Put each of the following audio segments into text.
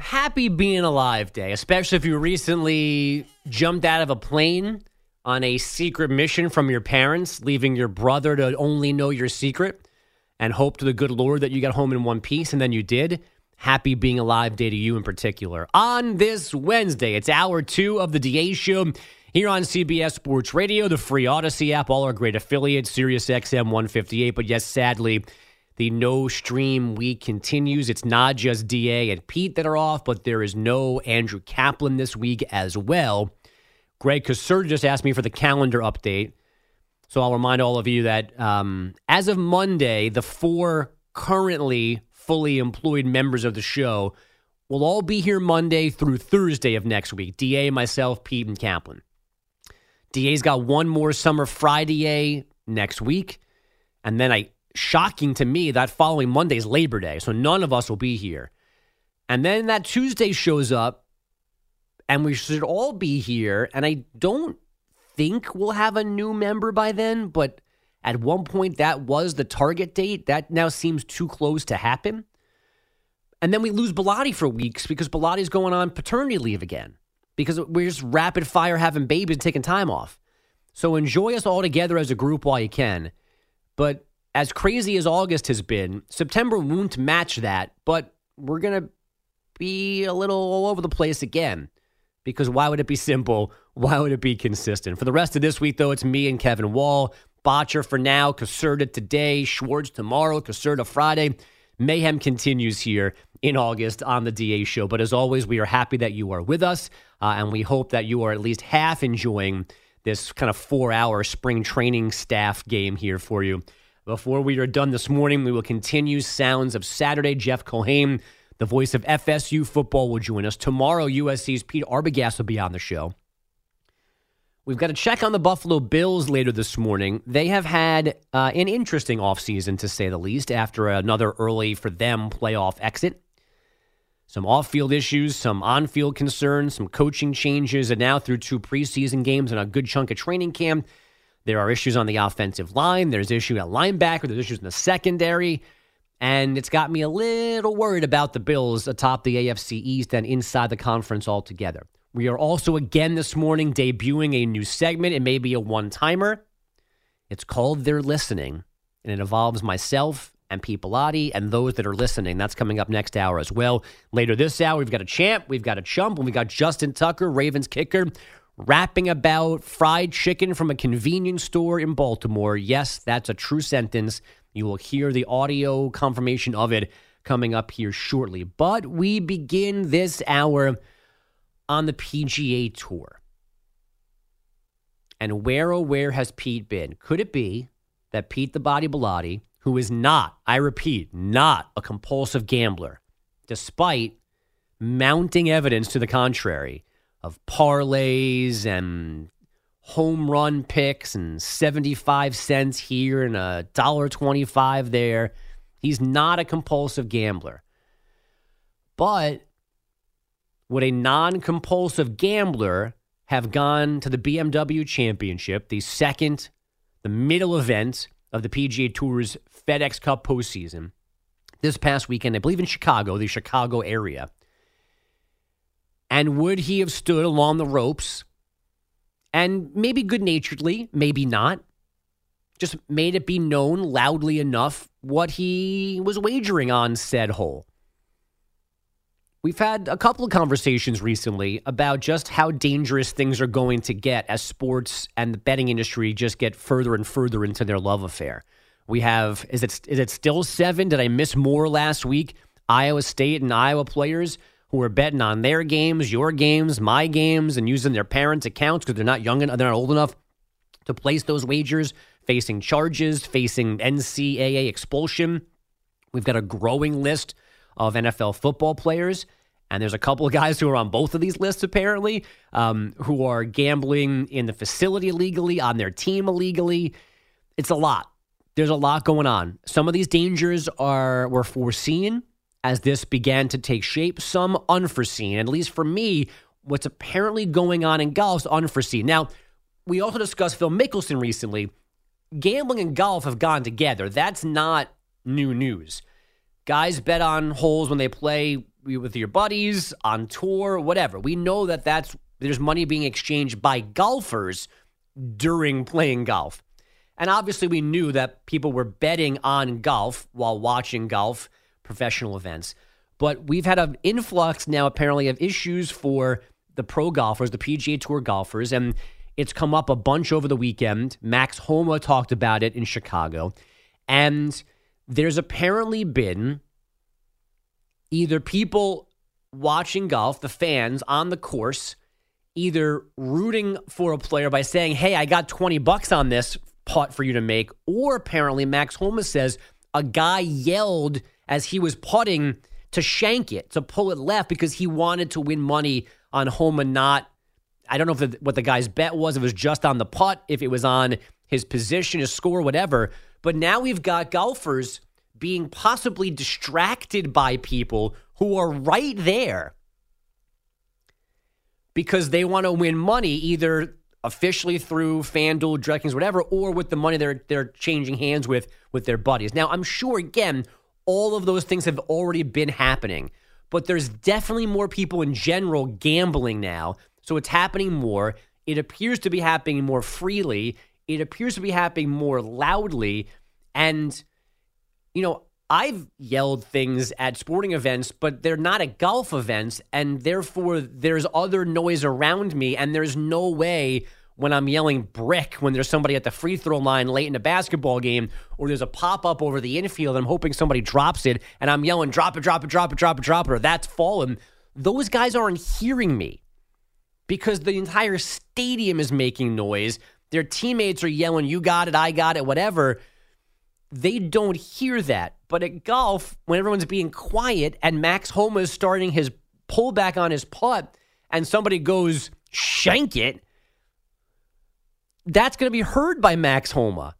Happy being alive day, especially if you recently jumped out of a plane on a secret mission from your parents, leaving your brother to only know your secret and hope to the good Lord that you got home in one piece, and then you did. Happy being alive day to you in particular. On this Wednesday, it's hour two of the DA show here on CBS Sports Radio, the free Odyssey app, all our great affiliates, Sirius XM 158. But yes, sadly, the no stream week continues. It's not just DA and Pete that are off, but there is no Andrew Kaplan this week as well. Greg Caserta just asked me for the calendar update. So I'll remind all of you that um, as of Monday, the four currently fully employed members of the show will all be here Monday through Thursday of next week. DA, myself, Pete, and Kaplan. DA's got one more summer Friday next week. And then I shocking to me that following Monday's Labor Day. So none of us will be here. And then that Tuesday shows up and we should all be here. And I don't think we'll have a new member by then, but at one point that was the target date. That now seems too close to happen. And then we lose Bilotti for weeks because Bilotti's going on paternity leave again because we're just rapid fire having babies and taking time off. So enjoy us all together as a group while you can. But as crazy as August has been, September won't match that, but we're going to be a little all over the place again because why would it be simple? Why would it be consistent? For the rest of this week, though, it's me and Kevin Wall. Botcher for now, Caserta today, Schwartz tomorrow, Caserta Friday. Mayhem continues here in August on the DA show. But as always, we are happy that you are with us, uh, and we hope that you are at least half enjoying this kind of four hour spring training staff game here for you. Before we are done this morning, we will continue sounds of Saturday. Jeff Culhane, the voice of FSU football, will join us. Tomorrow, USC's Pete Arbogast will be on the show. We've got to check on the Buffalo Bills later this morning. They have had uh, an interesting offseason, to say the least, after another early, for them, playoff exit. Some off field issues, some on field concerns, some coaching changes, and now through two preseason games and a good chunk of training camp. There are issues on the offensive line. There's issue at linebacker. There's issues in the secondary. And it's got me a little worried about the Bills atop the AFC East and inside the conference altogether. We are also again this morning debuting a new segment. It may be a one timer. It's called They're Listening, and it involves myself and Pete and those that are listening. That's coming up next hour as well. Later this hour, we've got a champ, we've got a chump, and we've got Justin Tucker, Ravens kicker, rapping about fried chicken from a convenience store in Baltimore. Yes, that's a true sentence. You will hear the audio confirmation of it coming up here shortly. But we begin this hour on the PGA Tour. And where, oh, where has Pete been? Could it be that Pete the Body Bellotti, who is not, I repeat, not a compulsive gambler, despite mounting evidence to the contrary of parlays and home run picks and 75 cents here and a dollar 25 there. He's not a compulsive gambler. But would a non compulsive gambler have gone to the BMW Championship, the second, the middle event of the PGA Tour's FedEx Cup postseason this past weekend, I believe in Chicago, the Chicago area? And would he have stood along the ropes and maybe good naturedly, maybe not, just made it be known loudly enough what he was wagering on said hole? We've had a couple of conversations recently about just how dangerous things are going to get as sports and the betting industry just get further and further into their love affair. We have is it is it still seven? Did I miss more last week? Iowa State and Iowa players who are betting on their games, your games, my games, and using their parents' accounts because they're not young enough, they're not old enough to place those wagers, facing charges, facing NCAA expulsion. We've got a growing list of NFL football players. And there's a couple of guys who are on both of these lists, apparently, um, who are gambling in the facility illegally, on their team illegally. It's a lot. There's a lot going on. Some of these dangers are were foreseen as this began to take shape, some unforeseen. At least for me, what's apparently going on in golf is unforeseen. Now, we also discussed Phil Mickelson recently. Gambling and golf have gone together. That's not new news. Guys bet on holes when they play with your buddies on tour, whatever. We know that that's there's money being exchanged by golfers during playing golf. And obviously we knew that people were betting on golf while watching golf professional events. But we've had an influx now apparently of issues for the pro golfers, the PGA Tour golfers, and it's come up a bunch over the weekend. Max Homa talked about it in Chicago. And there's apparently been either people watching golf, the fans on the course, either rooting for a player by saying, Hey, I got 20 bucks on this putt for you to make, or apparently Max Homa says a guy yelled as he was putting to shank it, to pull it left because he wanted to win money on Homa not I don't know if the, what the guy's bet was, it was just on the putt, if it was on his position, his score, whatever. But now we've got golfers being possibly distracted by people who are right there because they want to win money either officially through FanDuel, DraftKings, whatever, or with the money they're they're changing hands with with their buddies. Now, I'm sure again, all of those things have already been happening, but there's definitely more people in general gambling now. So it's happening more. It appears to be happening more freely. It appears to be happening more loudly. And, you know, I've yelled things at sporting events, but they're not at golf events. And therefore, there's other noise around me. And there's no way when I'm yelling brick when there's somebody at the free throw line late in a basketball game, or there's a pop up over the infield. I'm hoping somebody drops it, and I'm yelling, drop it, drop it, drop it, drop it, drop it, or that's fallen. Those guys aren't hearing me because the entire stadium is making noise. Their teammates are yelling, You got it, I got it, whatever. They don't hear that. But at golf, when everyone's being quiet and Max Homa is starting his pullback on his putt and somebody goes, Shank it that's going to be heard by Max Homa.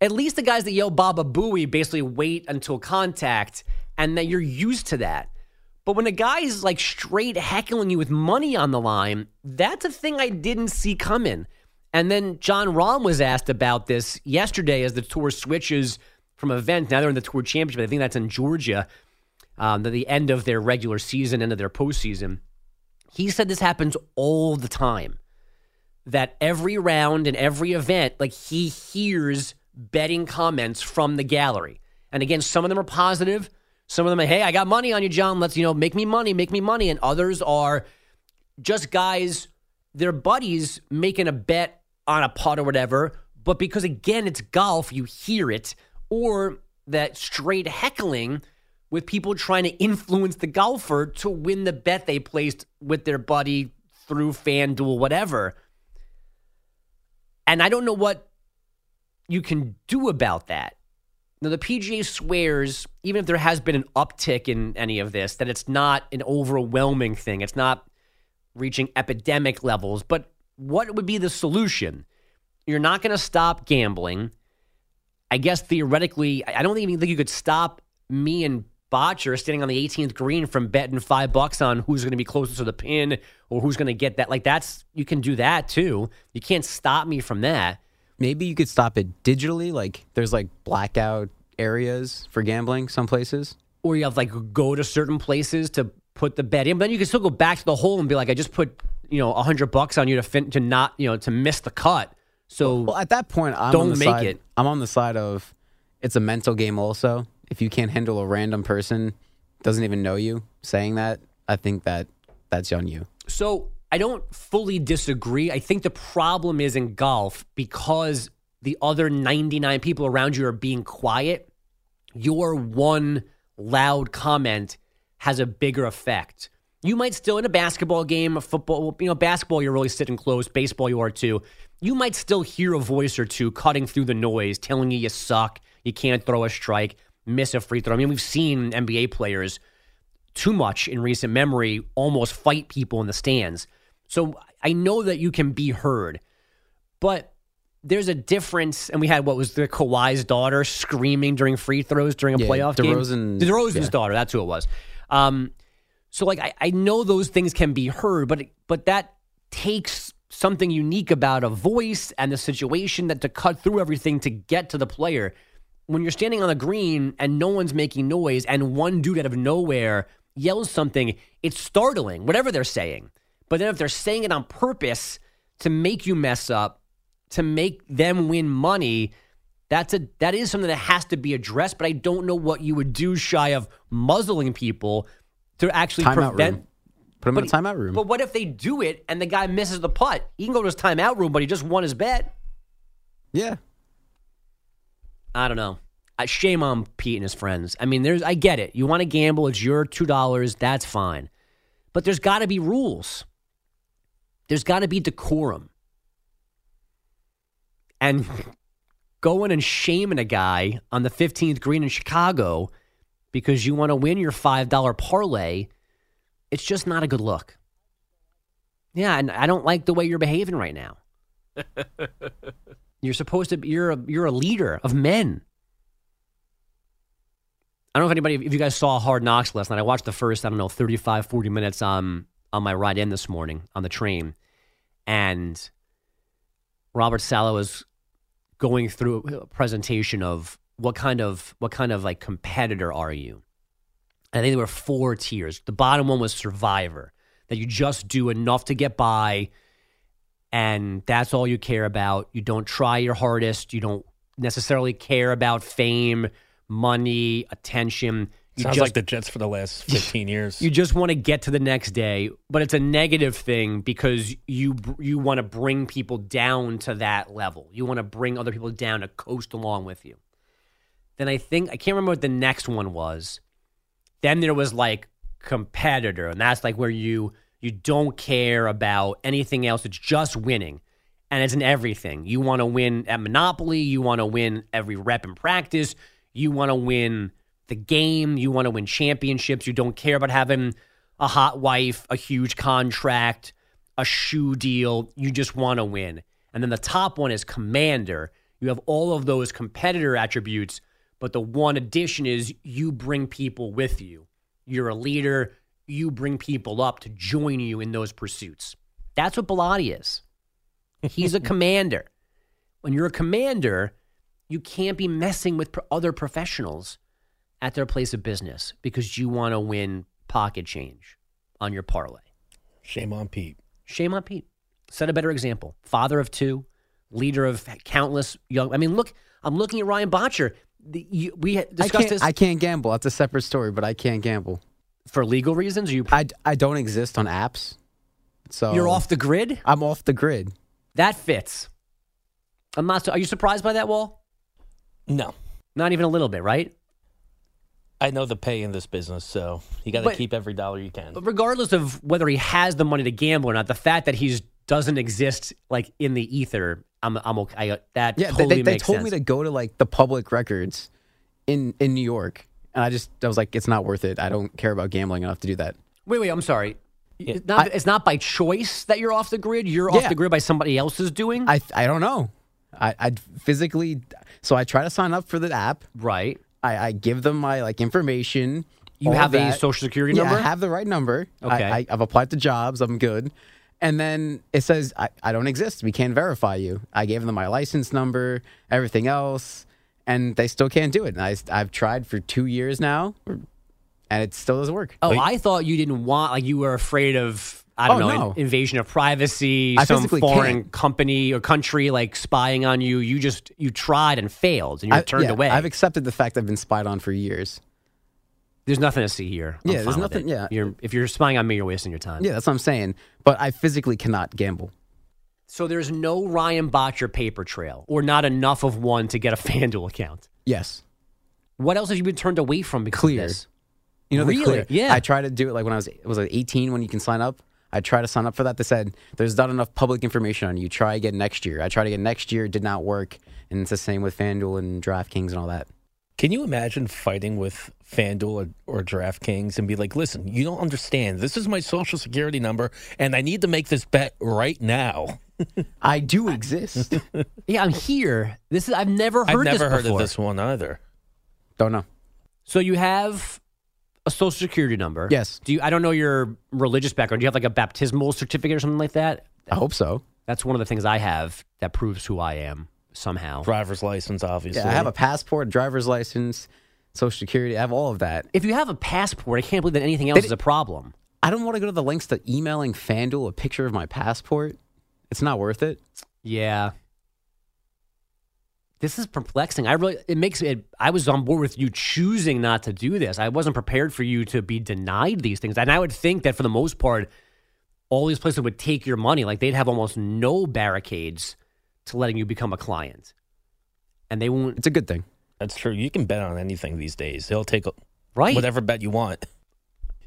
At least the guys that yell Baba Booey basically wait until contact and that you're used to that. But when a guy is like straight heckling you with money on the line, that's a thing I didn't see coming. And then Jon Rahm was asked about this yesterday as the tour switches from event. Now they're in the tour championship. I think that's in Georgia, um, the end of their regular season, end of their postseason. He said this happens all the time that every round and every event, like he hears betting comments from the gallery. And again, some of them are positive. Some of them are, hey, I got money on you, Jon. Let's, you know, make me money, make me money. And others are just guys, their buddies making a bet on a putt or whatever. But because, again, it's golf, you hear it. Or that straight heckling with people trying to influence the golfer to win the bet they placed with their buddy through FanDuel, whatever. And I don't know what you can do about that. Now, the PGA swears, even if there has been an uptick in any of this, that it's not an overwhelming thing. It's not reaching epidemic levels. But what would be the solution? You're not going to stop gambling. I guess theoretically, I don't even think you could stop me and Botcher standing on the 18th green from betting five bucks on who's going to be closest to the pin or who's going to get that. Like that's you can do that too. You can't stop me from that. Maybe you could stop it digitally. Like there's like blackout areas for gambling some places, or you have like go to certain places to put the bet in. But then you can still go back to the hole and be like, I just put you know a hundred bucks on you to fin- to not you know to miss the cut. So well, at that point, I'm don't make side, it. I'm on the side of it's a mental game also if you can't handle a random person doesn't even know you saying that, I think that that's on you. So I don't fully disagree. I think the problem is in golf because the other 99 people around you are being quiet, your one loud comment has a bigger effect. You might still in a basketball game, a football, you know, basketball, you're really sitting close. Baseball, you are too. You might still hear a voice or two cutting through the noise, telling you you suck, you can't throw a strike miss a free throw. I mean, we've seen NBA players too much in recent memory almost fight people in the stands. So I know that you can be heard, but there's a difference. And we had what was the Kawhi's daughter screaming during free throws during a Yeah, playoff DeRozan- game. DeRozan's yeah. daughter. That's who it was. Um, so like I, I know those things can be heard, but but that takes something unique about a voice and the situation that to cut through everything to get to the player. When you're standing on the green and no one's making noise and one dude out of nowhere yells something, it's startling, whatever they're saying. But then if they're saying it on purpose to make you mess up, to make them win money, that's a that is something that has to be addressed. But I don't know what you would do shy of muzzling people to actually Timeout prevent. room. Put him in a timeout room. But what if they do it and the guy misses the putt? He can go to his timeout room, but he just won his bet. yeah. I don't know. Shame on Pete and his friends. I mean, there's I get it. You want to gamble, it's your two dollars. That's fine, but there's got to be rules. There's got to be decorum. And going and shaming a guy on the 15th green in Chicago because you want to win your $5 parlay, it's just not a good look. Yeah, and I don't like the way you're behaving right now. you're supposed to be, you're a, you're a leader of men. I don't know if anybody, if you guys saw Hard Knocks last night. I watched the first, I don't know, 35, 40 minutes on, on my ride in this morning on the train. And Robert Saleh was going through a presentation of what kind of what kind of like competitor are you? And I think there were four tiers. The bottom one was survivor, that you just do enough to get by, and that's all you care about. You don't try your hardest. You don't necessarily care about fame, money, attention. You Sounds just, like the Jets for the last 15 years. you just want to get to the next day, but it's a negative thing because you you want to bring people down to that level. You want to bring other people down to coast along with you. Then I think I can't remember what the next one was. Then there was like competitor, and that's like where you you don't care about anything else. It's just winning, and it's in everything. You want to win at Monopoly. You want to win every rep in practice. You want to win the game. You want to win championships. You don't care about having a hot wife, a huge contract, a shoe deal. You just want to win. And then the top one is commander. You have all of those competitor attributes, but the one addition is you bring people with you. You're a leader. You bring people up to join you in those pursuits. That's what Bilotti is. He's a commander. When you're a commander, you can't be messing with other professionals at their place of business because you want to win pocket change on your parlay. Shame on Pete. Shame on Pete. Set a better example. Father of two, leader of countless young. I mean, look, I'm looking at Ryan Botcher. The, you, we had I discussed this I can't gamble. That's a separate story, but I can't gamble. For legal reasons. You I, I don't exist on apps. So you're off the grid. I'm off the grid. That fits. I'm not. So, are you surprised by that, Wall? No. Not even a little bit, right? I know the pay in this business, so you got to keep every dollar you can. But regardless of whether he has the money to gamble or not, the fact that he's doesn't exist like in the ether, I'm I'm okay. I, that Yeah, they- totally they, they makes told sense. me to go to like the public records in in New York, and I just I was like, it's not worth it. I don't care about gambling enough to do that. Wait, wait. I'm sorry. It's not, it's not by choice that you're off the grid. You're off the grid by somebody else's doing. I I don't know. I I physically so I try to sign up for the app. right. I, I give them my like information. You have a social security yeah, number? I have the right number. Okay. I, I, I've applied to jobs. I'm good. And then it says I, I don't exist. We can't verify you. I gave them my license number, everything else, and they still can't do it. And I, I've tried for two years now, and it still doesn't work. Oh, I thought you didn't want like you were afraid of I don't Oh, know no. in- invasion of privacy, I some foreign can't. company or country like spying on you. You just you tried and failed, and you're I- turned yeah, away. I've accepted the fact I've been spied on for years. there's nothing to see here. I'm Yeah, there's nothing- yeah. You're, if you're spying on me, you're wasting your time. Yeah, that's what I'm saying. But I physically cannot gamble. So there's no Ryan Botcher paper trail, or not enough of one to get a FanDuel account. Yes. What else have you been turned away from because Clear. of this? You know, the Really? clear. Yeah. I tried to do it like when I was was it 18 when you can sign up. I tried to sign up for that. They said there's not enough public information on you. Try again next year. I tried again next year. It did not work. And it's the same with FanDuel and DraftKings and all that. Can you imagine fighting with FanDuel or, or DraftKings and be like, listen, you don't understand. This is my social security number, and I need to make this bet right now. I do exist. Yeah, I'm here. This is I've never heard I've never this heard before. of this one either. Don't know. So you have a social security number. Yes. Do you I don't know your religious background. Do you have like a baptismal certificate or something like that? I hope so. That's one of the things I have that proves who I am somehow. Driver's license, obviously. Yeah, I have a passport, driver's license, social security. I have all of that. If you have a passport, I can't believe that anything else They is a problem. I don't want to go to the lengths to emailing FanDuel a picture of my passport. It's not worth it. Yeah. This is perplexing. I really it makes it I was on board with you choosing not to do this. I wasn't prepared for you to be denied these things. And I would think that for the most part all these places would take your money like they'd have almost no barricades to letting you become a client. And they won't It's a good thing. That's true. You can bet on anything these days. They'll take a- right. whatever bet you want.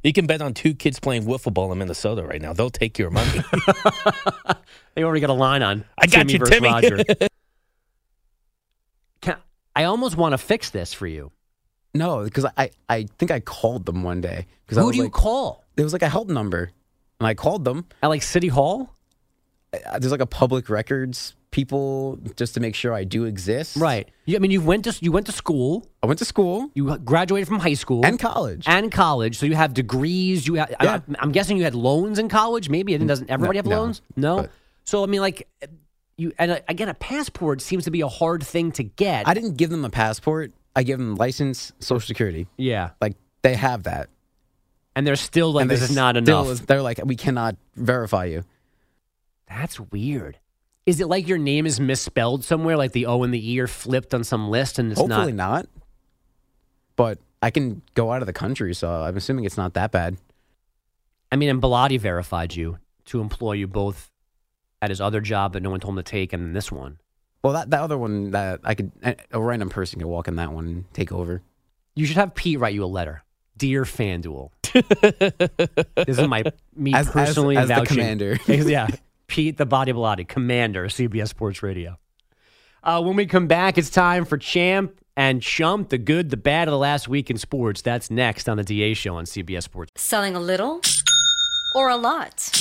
You can bet on two kids playing wiffle ball in Minnesota right now. They'll take your money. They already got a line on I got Timmy you, versus Timmy. Roger. Can, I almost want to fix this for you. No, because I, I think I called them one day. Because I Who was do you like, call? There was like a help number, and I called them. At like City Hall? Uh, There's like a public records people just to make sure I do exist. Right. You, I mean, you went to you went to school. I went to school You graduated from high school and college. and college, so you have degrees. You, ha- Yeah. I, am guessing you had loans in college. Maybe it doesn't everybody have loans? No. but- so I mean, like you and uh, again, a passport seems to be a hard thing to get. I didn't give them a passport. I gave them license, social security. yeah, Like they have that. and they're still like, and this is not enough. is- they're like, we cannot verify you. That's weird. Is it like your name is misspelled somewhere, like the O and the E are flipped on some list, and it's Hopefully not? not. But I can go out of the country, so I'm assuming it's not that bad. I mean, and Bilotti verified you to employ you both at his other job that no one told him to take, and then this one. Well, that, that other one that I could, a random person could walk in that one and take over. You should have Pete write you a letter. Dear FanDuel. this is my me As- as- personally as the commander. yeah. Pete the Body Bilotti, commander, CBS Sports Radio. Uh, when we come back, it's time for Champ and Chump, the good, the bad of the last week in sports. That's next on the DA show on CBS Sports. Selling a little or a lot?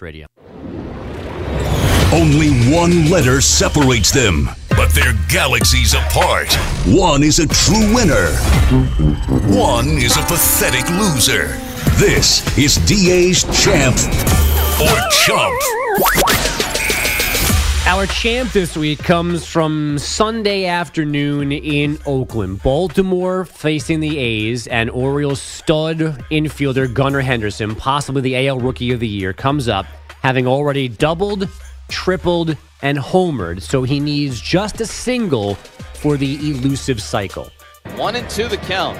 Radio. Only one letter separates them, but they're galaxies apart. One is a true winner, one is a pathetic loser. This is DA's Champ or Chump. Our champ this week comes from Sunday afternoon in Oakland. Baltimore facing the A's, and Orioles stud infielder Gunnar Henderson, possibly the AL Rookie of the Year, comes up. having already doubled, tripled, and homered. So he needs just a single for the elusive cycle. One and two the count.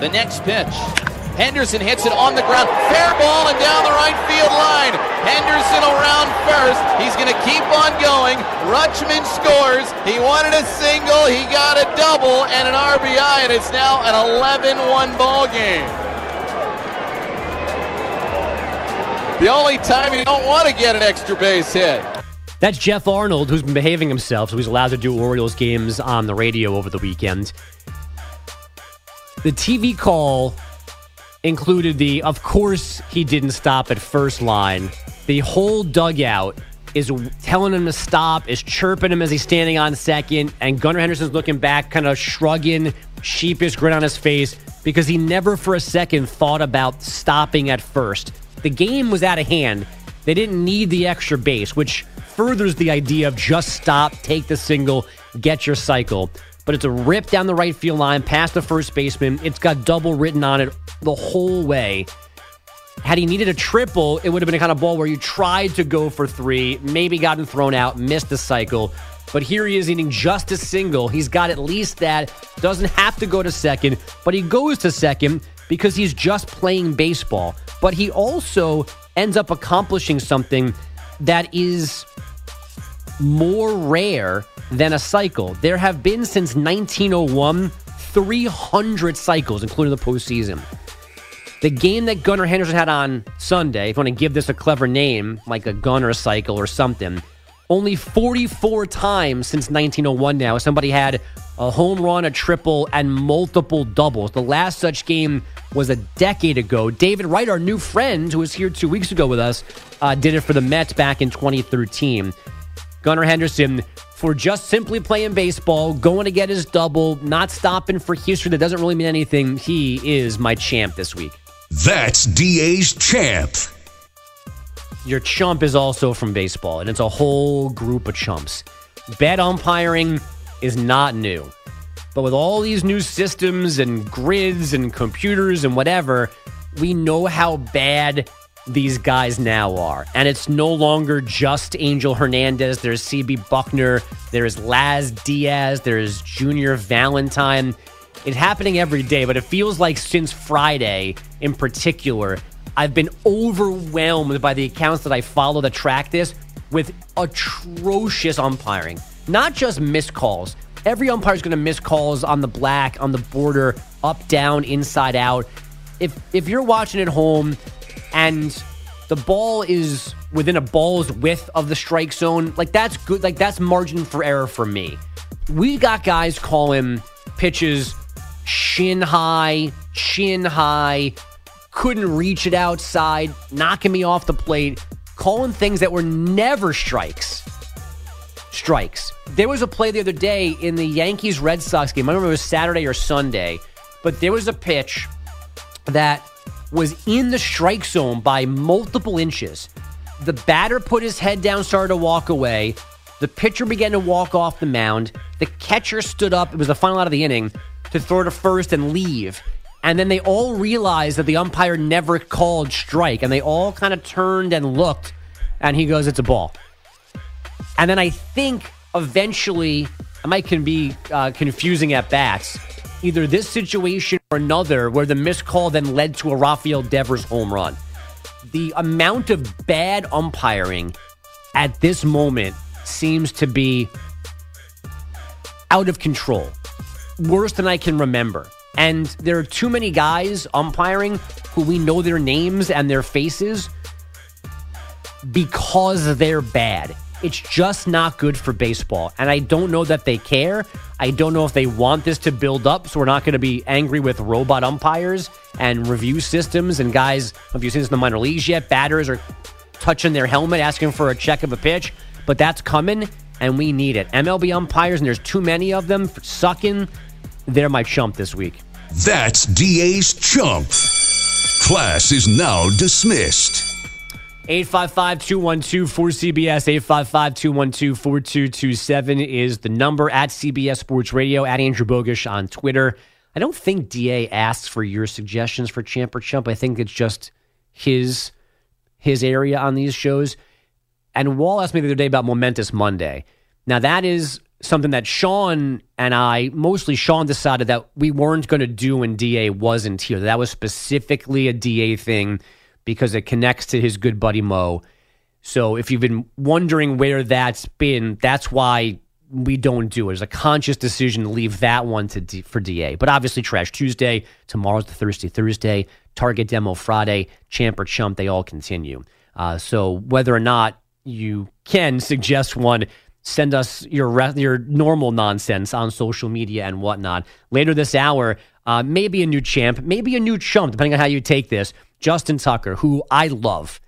The next pitch. Henderson hits it on the ground. Fair ball and down the right field line. Henderson around first. He's going to keep on going. Rutschman scores. He wanted a single. He got a double and an RBI, and it's now an 11 1 ball game. The only time you don't want to get an extra base hit. That's Geoff Arnold, who's been behaving himself, so he's allowed to do Orioles games on the radio over the weekend. The TV call included the, of course, he didn't stop at first line. The whole dugout is telling him to stop, is chirping him as he's standing on second, and Gunnar Henderson's looking back, kind of shrugging, sheepish grin on his face, because he never for a second thought about stopping at first. The game was out of hand. They didn't need the extra base, which furthers the idea of just stop, take the single, get your cycle. But it's a rip down the right field line past the first baseman. It's got double written on it the whole way. Had he needed a triple, it would have been a kind of ball where you tried to go for three, maybe gotten thrown out, missed the cycle. But here he is eating just a single. He's got at least that. Doesn't have to go to second, but he goes to second because he's just playing baseball. But he also ends up accomplishing something that is more rare than a cycle. There have been since 1901 300 cycles, including the postseason. The game that Gunnar Henderson had on Sunday, if you want to give this a clever name, like a Gunnar cycle or something, only 44 times since 1901 now, somebody had a home run, a triple, and multiple doubles. The last such game was a decade ago. David Wright, our new friend who was here two weeks ago with us, uh, did it for the Mets back in 2013. Gunnar Henderson, for just simply playing baseball, going to get his double, not stopping for history that doesn't really mean anything, he is my champ this week. That's DA's champ. Your chump is also from baseball, and it's a whole group of chumps. Bad umpiring is not new. But with all these new systems and grids and computers and whatever, we know how bad these guys now are. And it's no longer just Angel Hernandez. There's CB Bucknor. there's Laz Diaz, there's Junior Valentine. It's happening every day, but it feels like since Friday in particular, I've been overwhelmed by the accounts that I follow that track this with atrocious umpiring. Not just missed calls. Every umpire is going to miss calls on the black, on the border, up, down, inside out. If if you're watching at home and the ball is within a ball's width of the strike zone, like that's good. Like that's margin for error for me. We got guys calling pitches shin high, chin high, couldn't reach it outside, knocking me off the plate, calling things that were never strikes. Strikes. There was a play the other day in the Yankees Red Sox game. I remember it was Saturday or Sunday, but there was a pitch that was in the strike zone by multiple inches. The batter put his head down, started to walk away. The pitcher began to walk off the mound. The catcher stood up. It was the final out of the inning to throw to first and leave. And then they all realized that the umpire never called strike. And they all kind of turned and looked. And he goes, It's a ball. And then I think eventually, I might can be uh, confusing at bats. Either this situation or another, where the missed call then led to a Rafael Devers home run. The amount of bad umpiring at this moment seems to be out of control, worse than I can remember. And there are too many guys umpiring who we know their names and their faces because they're bad. It's just not good for baseball. And I don't know that they care. I don't know if they want this to build up. So we're not going to be angry with robot umpires and review systems and guys. Have you seen this in the minor leagues yet? Batters are touching their helmet, asking for a check of a pitch. But that's coming, and we need it. MLB umpires, and there's too many of them sucking. They're my chump this week. That's DA's chump. Class is now dismissed. 855 212 4CBS, 855 212 4227 is the number at CBS Sports Radio, at Andrew Bogusch on Twitter. I don't think DA asks for your suggestions for Champ or Chump. I think it's just his his area on these shows. And Wall asked me the other day about Momentous Monday. Now, that is something that Sean and I, mostly Sean, decided that we weren't going to do when DA wasn't here. That was specifically a DA thing because it connects to his good buddy Mo. So if you've been wondering where that's been, that's why we don't do it. It's a conscious decision to leave that one to D, for DA. But obviously, Trash Tuesday, tomorrow's the Thursday Thursday, Target Demo Friday, Champ or Chump, they all continue. Uh, so whether or not you can suggest one, send us your re- your normal nonsense on social media and whatnot. Later this hour, uh, maybe a new champ, maybe a new chump, depending on how you take this. Justin Tucker, who I love.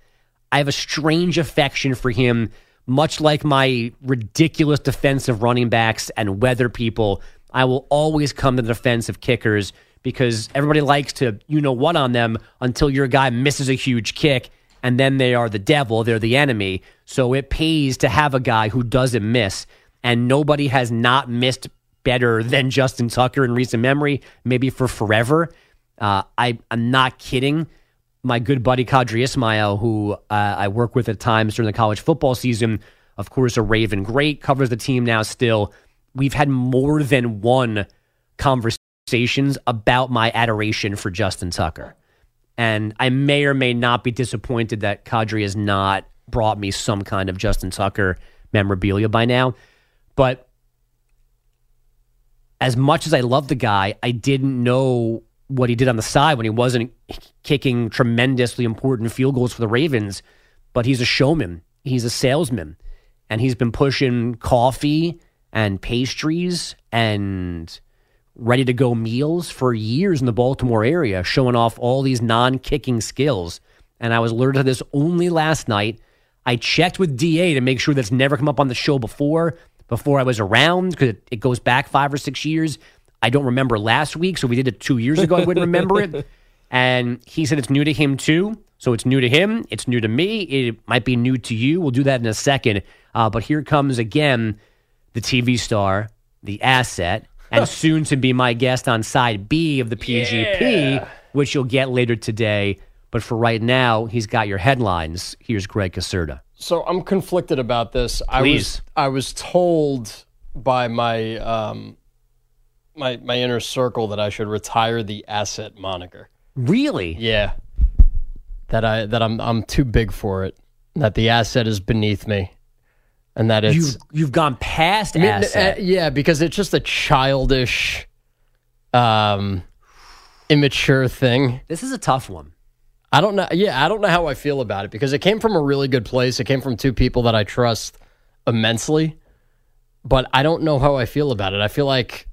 I have a strange affection for him, much like my ridiculous defensive running backs and weather people. I will always come to the defense of kickers because everybody likes to, you know what, on them until your guy misses a huge kick and then they are the devil, they're the enemy. So it pays to have a guy who doesn't miss. And nobody has not missed better than Justin Tucker in recent memory, maybe for forever. Uh, I, I'm not kidding my good buddy Qadry Ismail, who uh, I work with at times during the college football season, of course, a Raven great, covers the team now still. We've had more than one conversations about my adoration for Justin Tucker. And I may or may not be disappointed that Kadri has not brought me some kind of Justin Tucker memorabilia by now. But as much as I love the guy, I didn't know what he did on the side when he wasn't kicking tremendously important field goals for the Ravens, but he's a showman. He's a salesman. And he's been pushing coffee and pastries and ready to go meals for years in the Baltimore area, showing off all these non kicking skills. And I was alerted to this only last night. I checked with DA to make sure that's never come up on the show before, before I was around, because it, it goes back five or six years. I don't remember last week, so we did it two years ago. I wouldn't remember it. And he said it's new to him too. So it's new to him. It's new to me. It might be new to you. We'll do that in a second. Uh, but here comes again the TV star, the asset, and soon to be my guest on side B of the PGP, Yeah. which you'll get later today. But for right now, he's got your headlines. Here's Greg Caserta. So I'm conflicted about this. I was I was told by my um my my inner circle that I should retire the asset moniker. Really? Yeah. That I that I'm I'm too big for it. That the asset is beneath me. And that it's You've, you've gone past I mean, asset. uh, yeah, because it's just a childish um immature thing. this is a tough one. I don't know. Yeah, I don't know how I feel about it because it came from a really good place. It came from two people that I trust immensely, but I don't know how I feel about it. I feel like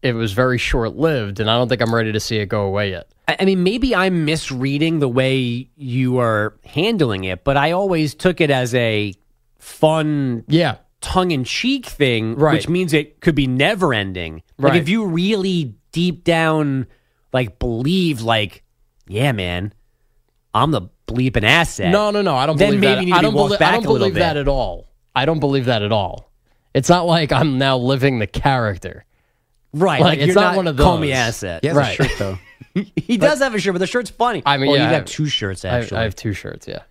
it was very short lived, and I don't think I'm ready to see it go away yet. I mean, maybe I'm misreading the way you are handling it, but I always took it as a fun, Yeah, tongue in cheek thing, Right. which means it could be never ending. Like if you really deep down like believe like, yeah, man, I'm the bleeping asset. no, no, no. I don't Then believe maybe that. you need to I don't, walk belie- back I don't a believe that bit. at all. I don't believe that at all. It's not like I'm now living the character. right? Like, Like, it's you're not not one of those. Call me those. asset. He has Right. a shirt though. He does have a shirt, but the shirt's funny. I mean, well, yeah, you I- have two shirts I, actually. I have two shirts. Yeah,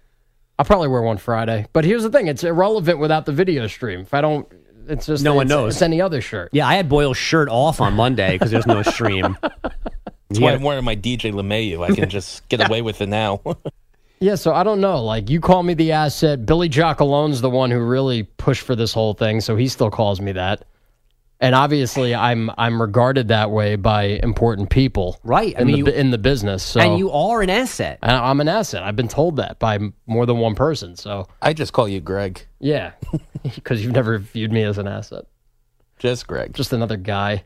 I'll probably wear one Friday. But here's the thing: it's irrelevant without the video stream. If I don't, it's just No one it's- knows. It's any other shirt. yeah, I had Boyle's shirt off on Monday because there's no stream. That's why I'm wearing my DJ LeMahieu. I can just get away with it now. Yeah, so I don't know. Like you call me the asset. Billy Jock Alone's the one who really pushed for this whole thing, so he still calls me that. And obviously, I'm I'm regarded that way by important people, Right, I In mean, the you- in the business, so and you are an asset. I- I'm an asset. I've been told that by more than one person. So I just call you Greg. yeah, because you've never viewed me as an asset, Just Greg. just another guy.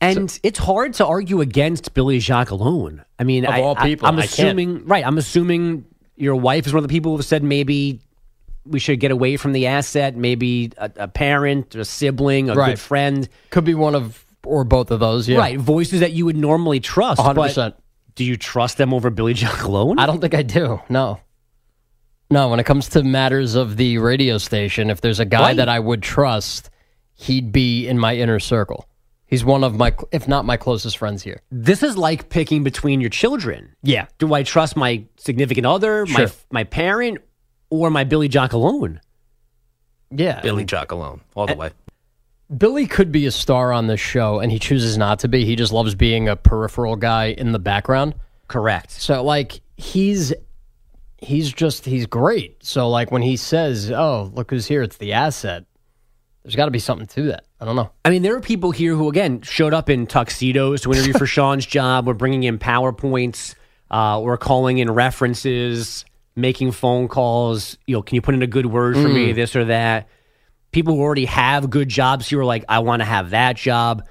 And it's hard to argue against Billy Jacques alone. I mean, Of I, all people, I, am assuming right. I'm assuming your wife is one of the people who have said maybe we should get away from the asset. Maybe a, a parent, a sibling, a Right. good friend. Could be one of or both of those. Yeah, Right, voices that you would normally trust. 100%. Do you trust them over Billy Jacques alone? I don't think I do. No. No, when it comes to matters of the radio station, if there's a guy Right. that I would trust, he'd be in my inner circle. He's one of my, if not my closest friends here. This is like picking between your children. Yeah. Do I trust my significant other, my Sure. my parent, or my Billy Jock alone? Yeah. Billy Jock alone, all the way. Billy could be a star on this show, and he chooses not to be. He just loves being a peripheral guy in the background. Correct. So, like, he's he's just he's great. So, like, when he says, "Oh, look who's here," it's the asset. There's got to be something to that. I don't know. I mean, there are people here who, again, showed up in tuxedos to interview for Sean's job. We're bringing in PowerPoints. Uh, we're calling in references, making phone calls. You know, can you put in a good word for me, Mm. this or that? People who already have good jobs here are like, I want to have that job.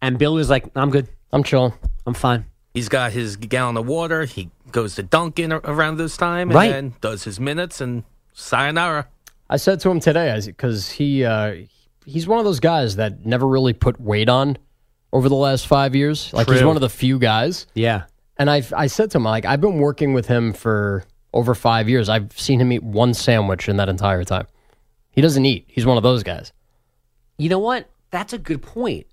And Bill was like, I'm good. I'm chilling. I'm fine. He's got his gallon of water. He goes to Dunkin' around this time and Right. then does his minutes and sayonara. I said to him today because he uh, he's one of those guys that never really put weight on over the last five years. Like he's one of the few guys. Yeah. And I I said to him like I've been working with him for over five years. I've seen him eat one sandwich in that entire time. He doesn't eat. He's one of those guys. You know what? That's a good point.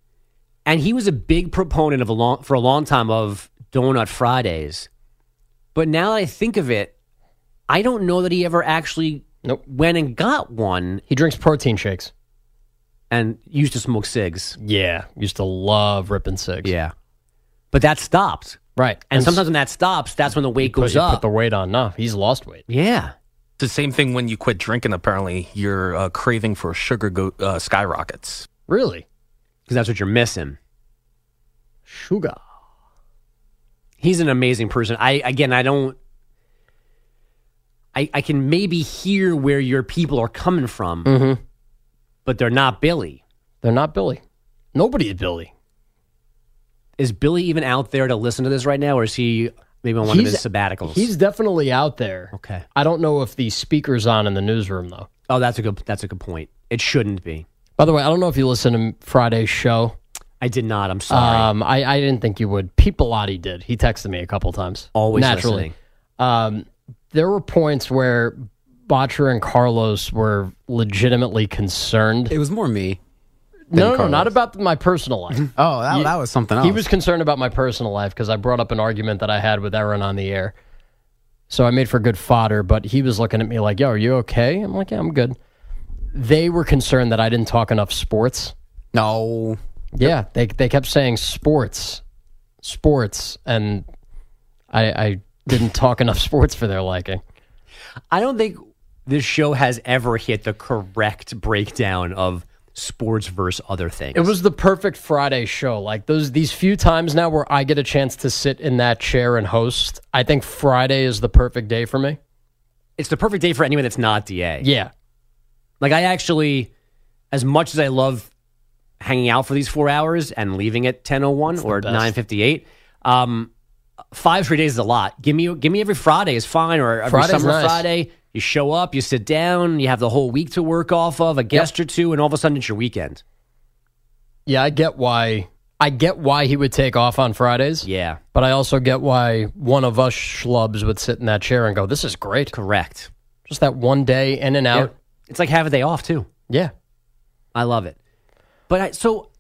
And he was a big proponent of a long for a long time of Donut Fridays. But now that I think of it, I don't know that he ever actually went and got one. He drinks protein shakes and used to smoke cigs. Yeah, used to love ripping cigs. Yeah, but that stopped. Right, And, sometimes when that stops, that's when the weight put, goes you up. put the weight on. No, he's lost weight. yeah. It's the same thing when you quit drinking, apparently. Your uh, craving for sugar go- uh, skyrockets. Really? Because that's what you're missing. Sugar. He's an amazing person. I again, I don't. I I can maybe hear where your people are coming from, Mm-hmm. But they're not Billy. They're not Billy. Nobody is Billy. Is Billy even out there to listen to this right now, or is he maybe on one of his sabbaticals? He's definitely out there. Okay. I don't know if the speaker's on in the newsroom though. oh, that's a good. That's a good point. It shouldn't be. By the way, I don't know if you listen to Friday's show. I did not. I'm sorry. Um, I, I didn't think you would. Pete Bellotti did. He texted me a couple times. Always naturally. Um, there were points where Botcher and Carlos were legitimately concerned. It was more me. No, no, no, Carlos. not about my personal life. Oh, that, You- that was something else. He was concerned about my personal life because I brought up an argument that I had with Aaron on the air. So I made for good fodder, but he was looking at me like, yo, are you okay? I'm like, yeah, I'm good. They were concerned that I didn't talk enough sports. No. Yeah, they they kept saying sports, sports, and I, I didn't talk enough sports for their liking. I don't think this show has ever hit the correct breakdown of sports versus other things. It was the perfect Friday show. Like those these few times now where I get a chance to sit in that chair and host. I think Friday is the perfect day for me. It's the perfect day for anyone that's not DA. Yeah. Like I actually, as much as I love hanging out for these four hours and leaving at ten oh one or nine fifty eight, um, five straight days is a lot. Give me give me every Friday is fine, or every Friday's summer nice. Friday. You show up, you sit down, you have the whole week to work off of, a guest or two, and all of a sudden it's your weekend. Yeah, I get why I get why he would take off on Fridays. Yeah, But I also get why one of us schlubs would sit in that chair and go, This is great. correct. Just that one day in and Yeah. out. It's like have a day off too. Yeah. I love it. But I so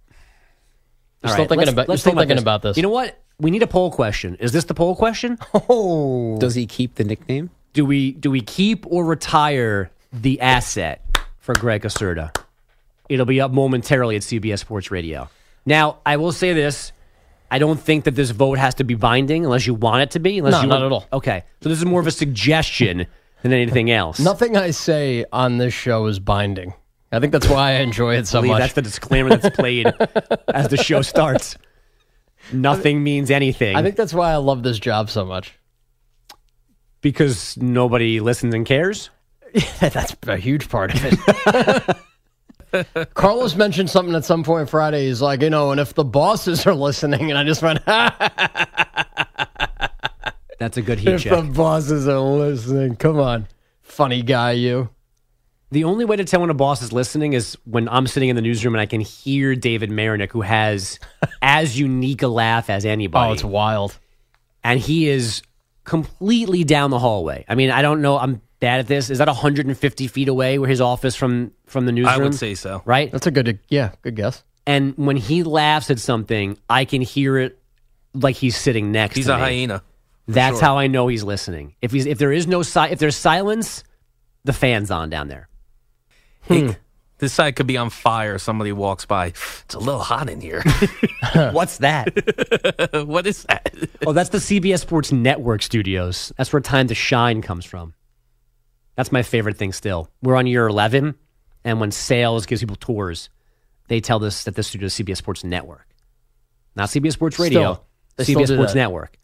You're still right, thinking about you're still think thinking about this. You know what? We need a poll question. Is this the poll question? Oh Does he keep the nickname? Do we do we keep or retire the asset for Greg Acerda? It'll be up momentarily at CBS Sports Radio. Now, I will say this: I don't think that this vote has to be binding unless you want it to be. Unless No, you not at all. Okay, so this is more of a suggestion than anything else. Nothing I say on this show is binding. I think that's why I enjoy it so much. that's the disclaimer that's played as the show starts. Nothing means anything. I think that's why I love this job so much. Because nobody listens and cares. Yeah, that's a huge part of it. Carlos mentioned something at some point Friday. He's like, you know, and if the bosses are listening, and I just went, That's a good heat if check. the bosses are listening, come on, funny guy, you. The only way to tell when a boss is listening is when I'm sitting in the newsroom and I can hear David Marinick, who has as unique a laugh as anybody. Oh, it's wild. and he is completely down the hallway. I mean, I don't know. I'm bad at this. Is that 150 feet away where his office from from the newsroom? I would say so. right. That's a good, yeah, good guess. And when he laughs at something, I can hear it like he's sitting next He's to a me. hyena. That's sure. how I know he's listening. If he's if there is no si- if there's silence, the fan's on down there. Hmm. Hey, this side could be on fire. Somebody walks by. It's a little hot in here. What's that? what is that? oh, that's the CBS Sports Network studios. That's where Time to Shine comes from. That's my favorite thing still. We're on year 11, and when sales gives people tours, they tell us that this studio is CBS Sports Network. Not CBS Sports Radio, Still, CBS Sports that. Network,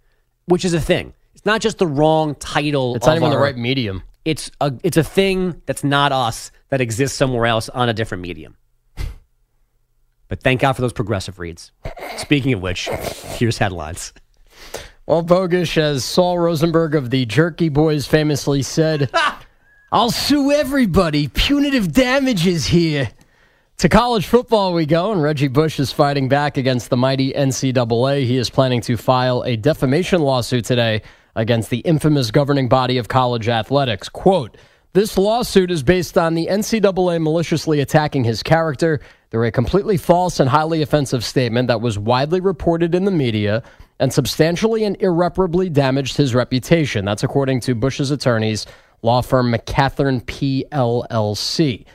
which is a thing. It's not just the wrong title. It's not of even the right medium. It's a it's a thing that's not us that exists somewhere else on a different medium. But thank God for those progressive reads. Speaking of which, here's headlines. Well, Bogusch, as Sol Rosenberg of the Jerky Boys famously said, I'll sue everybody. Punitive damages here. To college football we go, and Reggie Bush is fighting back against the mighty NCAA. He is planning to file a defamation lawsuit today against the infamous governing body of college athletics. Quote, this lawsuit is based on the NCAA maliciously attacking his character through a completely false and highly offensive statement that was widely reported in the media and substantially and irreparably damaged his reputation. That's according to Bush's attorneys, law firm McCathern PLLC.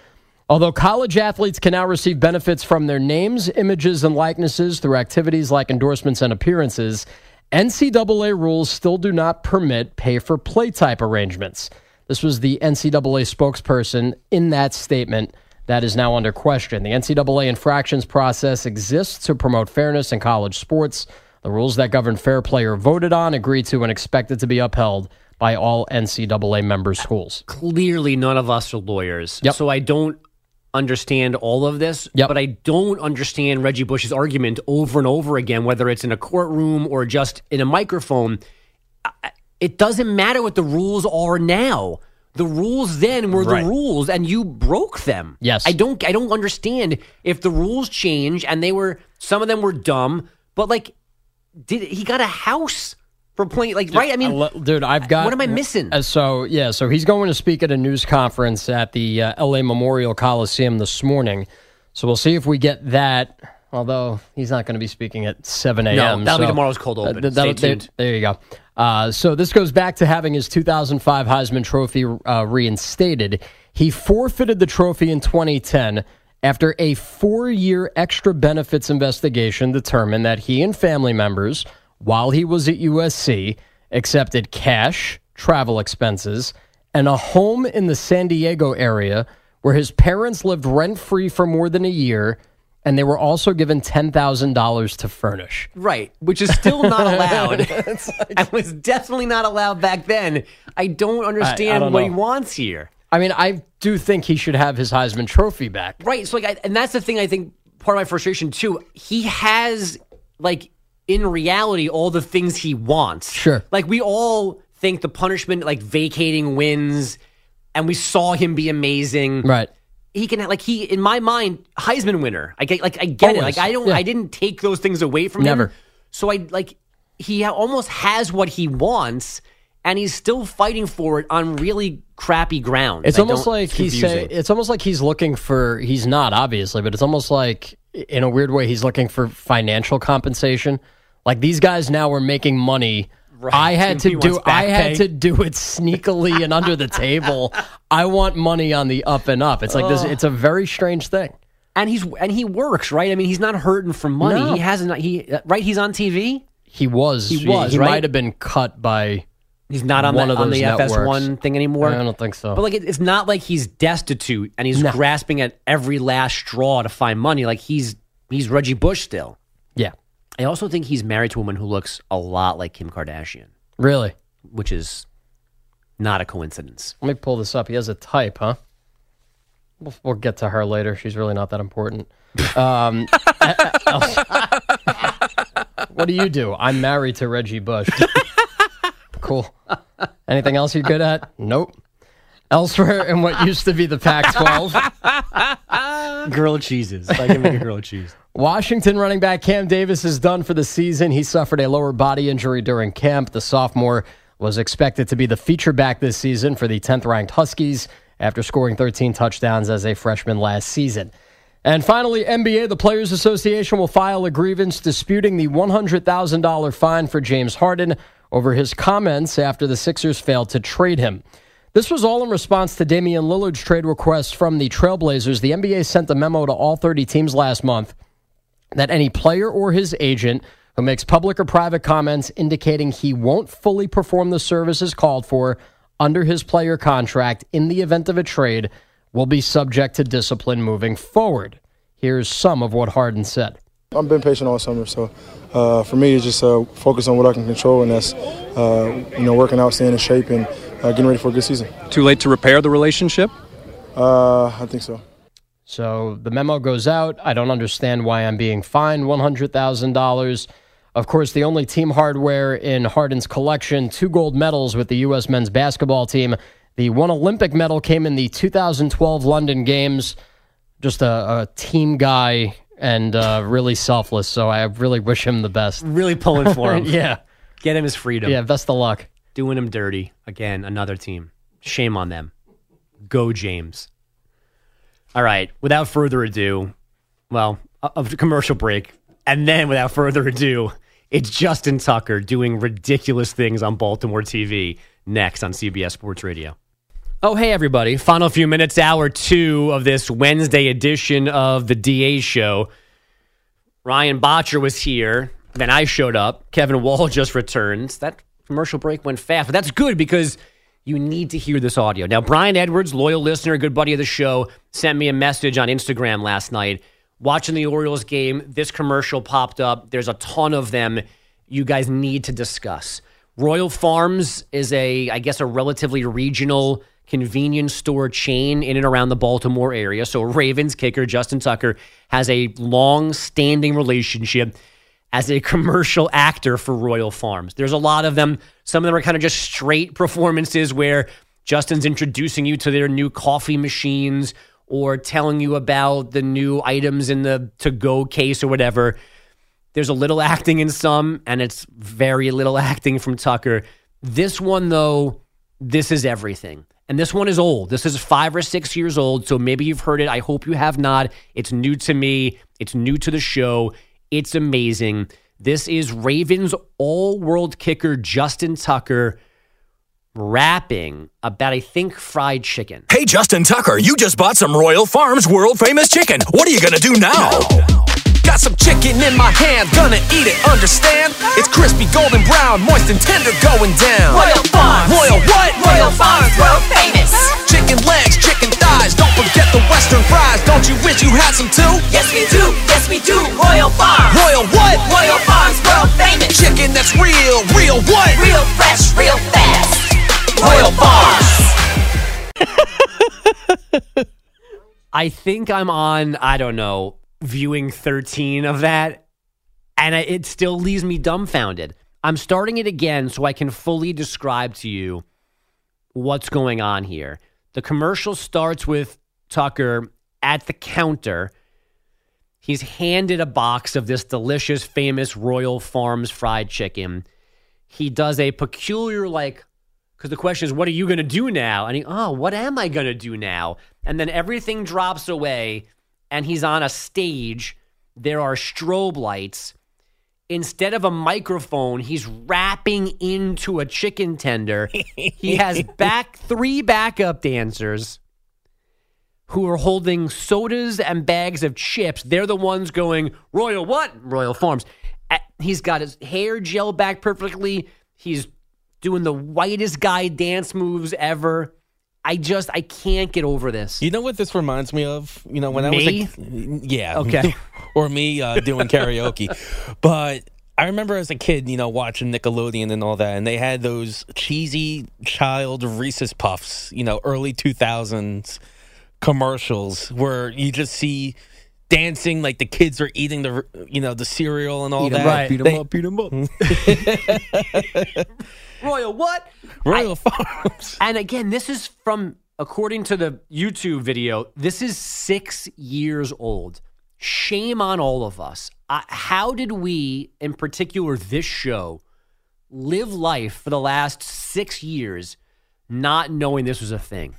Although college athletes can now receive benefits from their names, images, and likenesses through activities like endorsements and appearances, NCAA rules still do not permit pay for play type arrangements. This was the NCAA spokesperson in that statement that is now under question. The NCAA infractions process exists to promote fairness in college sports. The rules that govern fair play are voted on, agreed to, and expected to be upheld by all NCAA member schools. Clearly, none of us are lawyers, so I don't understand all of this. But I don't understand Reggie Bush's argument over and over again, whether it's in a courtroom or just in a microphone. It doesn't matter what the rules are now. The rules then were Right. the rules, and you broke them. Yes. I don't. I don't understand if the rules change, and they were some of them were dumb, but like, did he got a house for playing? Like, right? I mean, lo- dude, I've got. What am I missing? Uh, so yeah, so he's going to speak at a news conference at the uh, L.A. Memorial Coliseum this morning. So we'll see if we get that. Although he's not going to be speaking at 7 a.m. that'll be tomorrow's cold open. th- Stay that'll- there- tuned. There, you go. Uh, so this goes back to having his 2005 Heisman Trophy uh, reinstated. He forfeited the trophy in 2010 after a four-year extra benefits investigation determined that he and family members, while he was at USC, accepted cash, travel expenses, and a home in the San Diego area where his parents lived rent-free for more than a year. And they were also given ten thousand dollars to furnish. Right, which is still not allowed. like, I was definitely not allowed back then. I don't understand don't what know. he wants here. I mean, I do think he should have his Heisman Trophy back. Right, so like, I, and that's the thing. I think part of my frustration too. He has like in reality all the things he wants. Sure. like we all think the punishment, like vacating wins, and we saw him be amazing. Right. He can like he in my mind Heisman winner. I get like I get it. Like I don't Yeah. I didn't take those things away from him. Never. him. So I like he almost has what he wants, and he's still fighting for it on really crappy ground. It's I almost like he's confusing. say, it's almost like he's looking for he's not obviously, but it's almost like in a weird way he's looking for financial compensation. Like these guys now are making money. I had to do I had to do it sneakily and under the table. I want money on the up and up. It's like this it's a very strange thing. and he's and he works right. I mean, he's not hurting for money. No. He hasn't. He right. He's on TV. He was He was, he right? might have been cut by He's not on one the of on those the. FS1 thing anymore. I don't think so. But like, it, it's not like he's destitute and he's No. grasping at every last straw to find money. Like he's he's Reggie Bush still. yeah. I also think he's married to a woman who looks a lot like Kim Kardashian, Really? which is not a coincidence. Let me pull this up. He has a type, huh? We'll, we'll get to her later. She's really not that important. Um, what do you do? I'm married to Reggie Bush. cool. Anything else you're good at? Nope. Elsewhere in what used to be the Pac 12, Grilled cheeses. I can make a grilled cheese. Washington running back Cam Davis is done for the season. He suffered a lower body injury during camp. The sophomore was expected to be the feature back this season for the 10th ranked Huskies after scoring 13 touchdowns as a freshman last season. And finally, NBA, the Players Association will file a grievance disputing the $100,000 fine for James Harden over his comments after the Sixers failed to trade him. This was all in response to Damian Lillard's trade request from the Trailblazers. The NBA sent a memo to all 30 teams last month that any player or his agent who makes public or private comments indicating he won't fully perform the services called for under his player contract in the event of a trade will be subject to discipline moving forward. Here's some of what Harden said. I've been patient all summer, so uh, for me, it's just uh, focus on what I can control, and that's uh, you know working out, staying in shape, and uh, getting ready for a good season. Too late to repair the relationship? Uh, I think so. So the memo goes out. I don't understand why I'm being fined $100,000. Of course, the only team hardware in Harden's collection, two gold medals with the U.S. men's basketball team. The one Olympic medal came in the 2012 London Games. Just a, a team guy and uh, really selfless. So I really wish him the best. Really pulling for him. yeah. Get him his freedom. Yeah, best of luck. Doing him dirty. Again, another team. Shame on them. Go, James. All right. Without further ado, well, a, a commercial break. And then, without further ado, it's Justin Tucker doing ridiculous things on Baltimore TV next on CBS Sports Radio. Oh, hey, everybody. Final few minutes, hour two of this Wednesday edition of the DA show. Ryan Botcher was here. Then I showed up. Kevin Wall just returned. That commercial break went fast, but that's good because you need to hear this audio. Now, Brian Edwards, loyal listener, good buddy of the show, sent me a message on Instagram last night. Watching the Orioles game, this commercial popped up. There's a ton of them you guys need to discuss. Royal Farms is a, I guess, a relatively regional convenience store chain in and around the Baltimore area. So Ravens kicker Justin Tucker has a long standing relationship as a commercial actor for Royal Farms. There's a lot of them. Some of them are kind of just straight performances where Justin's introducing you to their new coffee machines or telling you about the new items in the to go case or whatever. There's a little acting in some, and it's very little acting from Tucker. This one, though, this is everything. And this one is old. This is five or six years old. So maybe you've heard it. I hope you have not. It's new to me, it's new to the show. It's amazing. This is Ravens all world kicker Justin Tucker rapping about, I think, fried chicken. Hey, Justin Tucker, you just bought some Royal Farms world famous chicken. What are you going to do now? Got some chicken in my hand, gonna eat it, understand? It's crispy, golden brown, moist and tender going down. Royal Farms. Royal what? Royal Farms, world famous. Chicken legs, chicken thighs, don't forget the western fries. Don't you wish you had some too? Yes, we do. Yes, we do. Royal Farms. Royal what? Royal Farms, world famous. Chicken that's real, real what? Real fresh, real fast. Royal Farms. I think I'm on, I don't know, viewing 13 of that, and it still leaves me dumbfounded. I'm starting it again so I can fully describe to you what's going on here. The commercial starts with Tucker at the counter. He's handed a box of this delicious, famous Royal Farms fried chicken. He does a peculiar, like, because the question is, what are you going to do now? And he, oh, what am I going to do now? And then everything drops away and he's on a stage. There are strobe lights. Instead of a microphone, he's rapping into a chicken tender. he has back three backup dancers who are holding sodas and bags of chips. They're the ones going, Royal what? Royal Farms. He's got his hair gel back perfectly. He's doing the whitest guy dance moves ever. I just I can't get over this. You know what this reminds me of? You know when me? I was a, yeah, Okay. or me uh, doing karaoke. but I remember as a kid, you know, watching Nickelodeon and all that, and they had those cheesy child Reese's Puffs, you know, early two thousands commercials where you just see dancing like the kids are eating the you know the cereal and all Eat 'em that. up, beat 'em They- up, beat 'em up. Royal what? Royal Farms. And again, this is from according to the YouTube video. This is six years old. Shame on all of us. Uh, how did we, in particular, this show, live life for the last six years, not knowing this was a thing?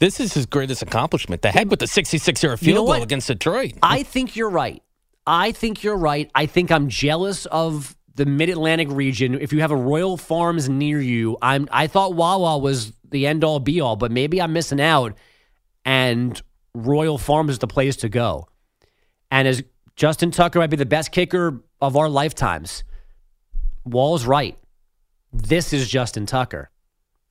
This is his greatest accomplishment. The heck with the 66 yard You field know goal against Detroit. I think you're right. I think you're right. I think I'm jealous of the Mid Atlantic region. If you have a Royal Farms near you, I'm. I thought Wawa was the end all be all, but maybe I'm missing out. And Royal Farms is the place to go. And as Justin Tucker might be the best kicker of our lifetimes, Wall's right. This is Justin Tucker,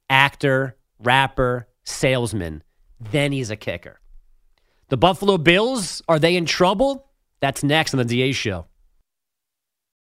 actor, rapper, salesman. Then he's a kicker. The Buffalo Bills, are they in trouble? That's next on the DA show.